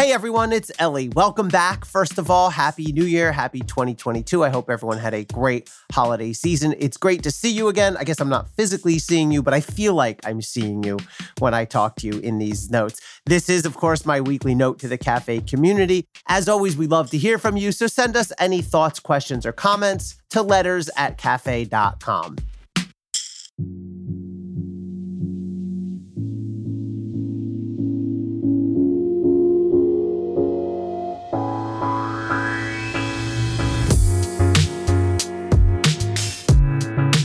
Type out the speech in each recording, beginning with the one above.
Hey everyone, it's Elie. Welcome back. First of all, Happy New Year, Happy 2022. I hope everyone had a great holiday season. It's great to see you again. I guess I'm not physically seeing you, but I feel like I'm seeing you when I talk to you in these notes. This is, of course, my weekly note to the cafe community. As always, we love to hear from you, so send us any thoughts, questions, or comments to letters at cafe.com.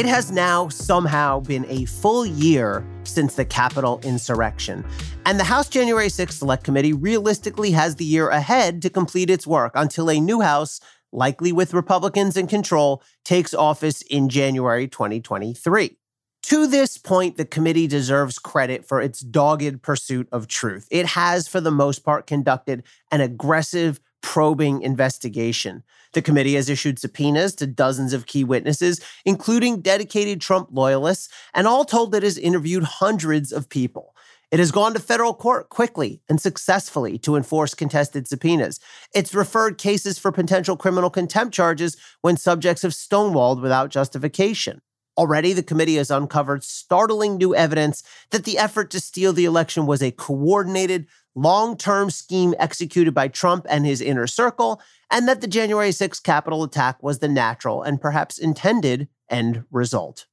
It has now somehow been a full year since the Capitol insurrection, and the House January 6th Select Committee realistically has the year ahead to complete its work until a new House, likely with Republicans in control, takes office in January 2023. To this point, the committee deserves credit for its dogged pursuit of truth. It has, for the most part, conducted an aggressive, probing investigation. The committee has issued subpoenas to dozens of key witnesses, including dedicated Trump loyalists, and all told it has interviewed hundreds of people. It has gone to federal court quickly and successfully to enforce contested subpoenas. It's referred cases for potential criminal contempt charges when subjects have stonewalled without justification. Already, the committee has uncovered startling new evidence that the effort to steal the election was a coordinated, long term scheme executed by Trump and his inner circle, and that the January 6th Capitol attack was the natural and perhaps intended end result.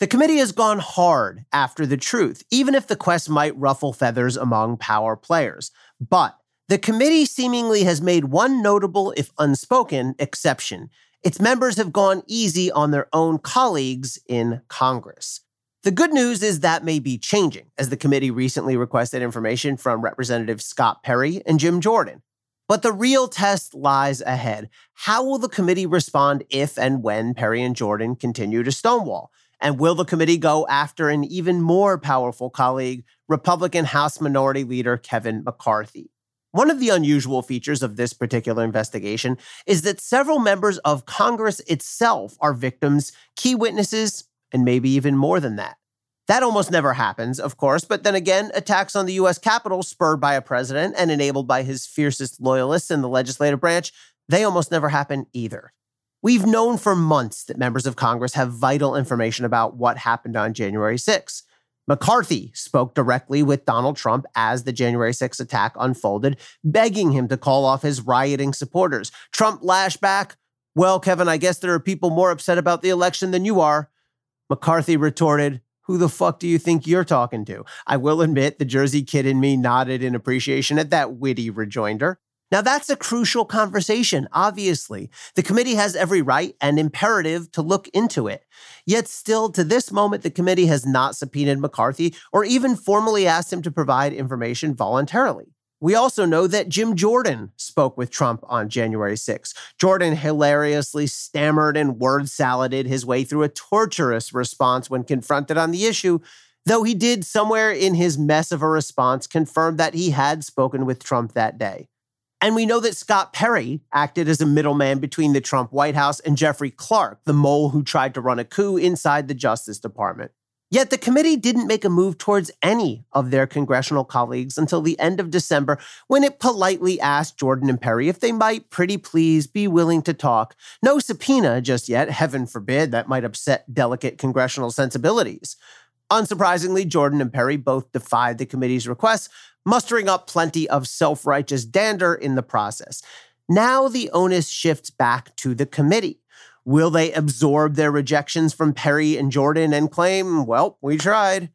The committee has gone hard after the truth, even if the quest might ruffle feathers among power players. But the committee seemingly has made one notable, if unspoken, exception. Its members have gone easy on their own colleagues in Congress. The good news is that may be changing, as the committee recently requested information from Representatives Scott Perry and Jim Jordan. But the real test lies ahead. How will the committee respond if and when Perry and Jordan continue to stonewall? And will the committee go after an even more powerful colleague, Republican House Minority Leader Kevin McCarthy? One of the unusual features of this particular investigation is that several members of Congress itself are victims, key witnesses, and maybe even more than that. That almost never happens, of course, but then again, attacks on the US Capitol, spurred by a president and enabled by his fiercest loyalists in the legislative branch, they almost never happen either. We've known for months that members of Congress have vital information about what happened on January 6. McCarthy spoke directly with Donald Trump as the January 6 attack unfolded, begging him to call off his rioting supporters. Trump lashed back, Well, Kevin, I guess there are people more upset about the election than you are. McCarthy retorted, Who the fuck do you think you're talking to? I will admit the Jersey kid in me nodded in appreciation at that witty rejoinder. Now, that's a crucial conversation, obviously. The committee has every right and imperative to look into it. Yet, still, to this moment, the committee has not subpoenaed McCarthy or even formally asked him to provide information voluntarily. We also know that Jim Jordan spoke with Trump on January 6. Jordan hilariously stammered and word saladed his way through a torturous response when confronted on the issue, though he did somewhere in his mess of a response confirm that he had spoken with Trump that day. And we know that Scott Perry acted as a middleman between the Trump White House and Jeffrey Clark, the mole who tried to run a coup inside the Justice Department. Yet the committee didn't make a move towards any of their congressional colleagues until the end of December when it politely asked Jordan and Perry if they might pretty please be willing to talk. No subpoena just yet, heaven forbid, that might upset delicate congressional sensibilities. Unsurprisingly, Jordan and Perry both defied the committee's request, mustering up plenty of self righteous dander in the process. Now the onus shifts back to the committee. Will they absorb their rejections from Perry and Jordan and claim, well, we tried?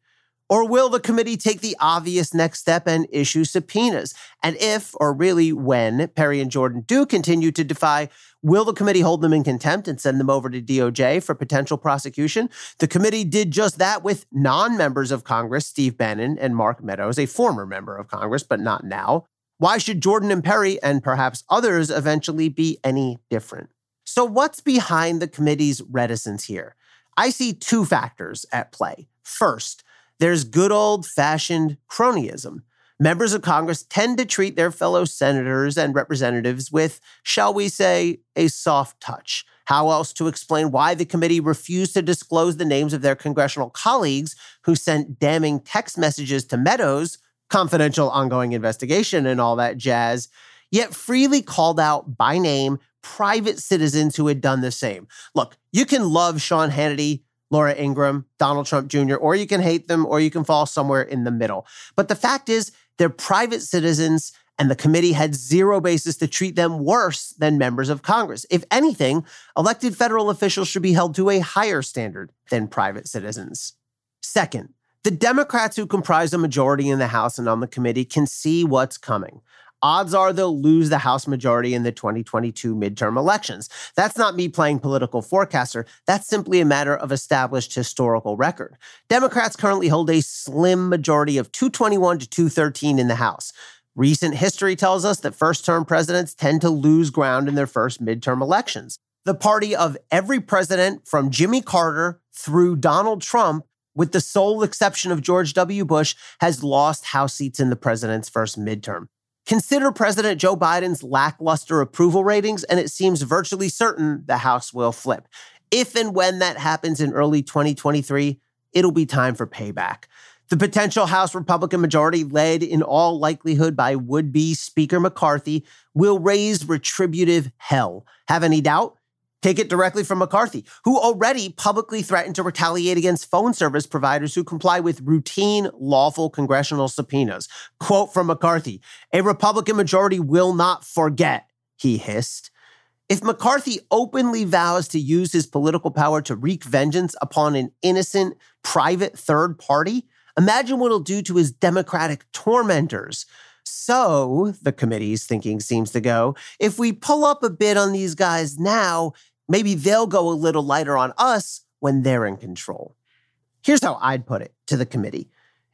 Or will the committee take the obvious next step and issue subpoenas? And if, or really when, Perry and Jordan do continue to defy, will the committee hold them in contempt and send them over to DOJ for potential prosecution? The committee did just that with non members of Congress, Steve Bannon and Mark Meadows, a former member of Congress, but not now. Why should Jordan and Perry and perhaps others eventually be any different? So, what's behind the committee's reticence here? I see two factors at play. First, there's good old fashioned cronyism. Members of Congress tend to treat their fellow senators and representatives with, shall we say, a soft touch. How else to explain why the committee refused to disclose the names of their congressional colleagues who sent damning text messages to Meadows, confidential ongoing investigation, and all that jazz, yet freely called out by name private citizens who had done the same? Look, you can love Sean Hannity Laura Ingraham, Donald Trump Jr., or you can hate them, or you can fall somewhere in the middle. But the fact is, they're private citizens, and the committee had zero basis to treat them worse than members of Congress. If anything, elected federal officials should be held to a higher standard than private citizens. Second, the Democrats who comprise a majority in the House and on the committee can see what's coming odds are they'll lose the House majority in the 2022 midterm elections. That's not me playing political forecaster. That's simply a matter of established historical record. Democrats currently hold a slim majority of 221 to 213 in the House. Recent history tells us that first term presidents tend to lose ground in their first midterm elections. The party of every president from Jimmy Carter through Donald Trump with the sole exception of George W. Bush, has lost House seats in the president's first midterm. Consider President Joe Biden's lackluster approval ratings, and it seems virtually certain the House will flip. If and when that happens in early 2023, it'll be time for payback. The potential House Republican majority, led in all likelihood by would be Speaker McCarthy, will raise retributive hell. Have any doubt? Take it directly from McCarthy, who already publicly threatened to retaliate against phone service providers who comply with routine lawful congressional subpoenas. Quote from McCarthy A Republican majority will not forget, he hissed. If McCarthy openly vows to use his political power to wreak vengeance upon an innocent, private third party, imagine what it'll do to his Democratic tormentors. So, the committee's thinking seems to go, if we pull up a bit on these guys now, maybe they'll go a little lighter on us when they're in control. Here's how I'd put it to the committee.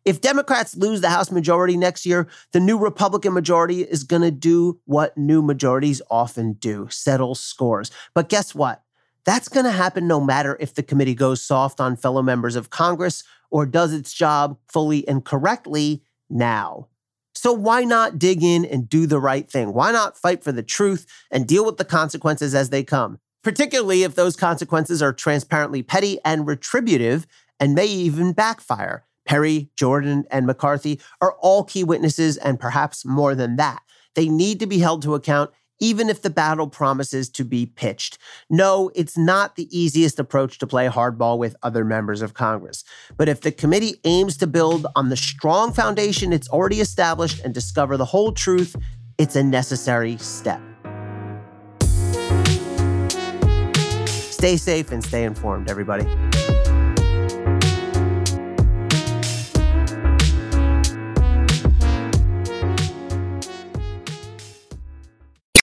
If Democrats lose the House majority next year, the new Republican majority is going to do what new majorities often do settle scores. But guess what? That's going to happen no matter if the committee goes soft on fellow members of Congress or does its job fully and correctly now. So why not dig in and do the right thing? Why not fight for the truth and deal with the consequences as they come? Particularly if those consequences are transparently petty and retributive and may even backfire. Perry, Jordan, and McCarthy are all key witnesses, and perhaps more than that. They need to be held to account, even if the battle promises to be pitched. No, it's not the easiest approach to play hardball with other members of Congress. But if the committee aims to build on the strong foundation it's already established and discover the whole truth, it's a necessary step. Stay safe and stay informed, everybody.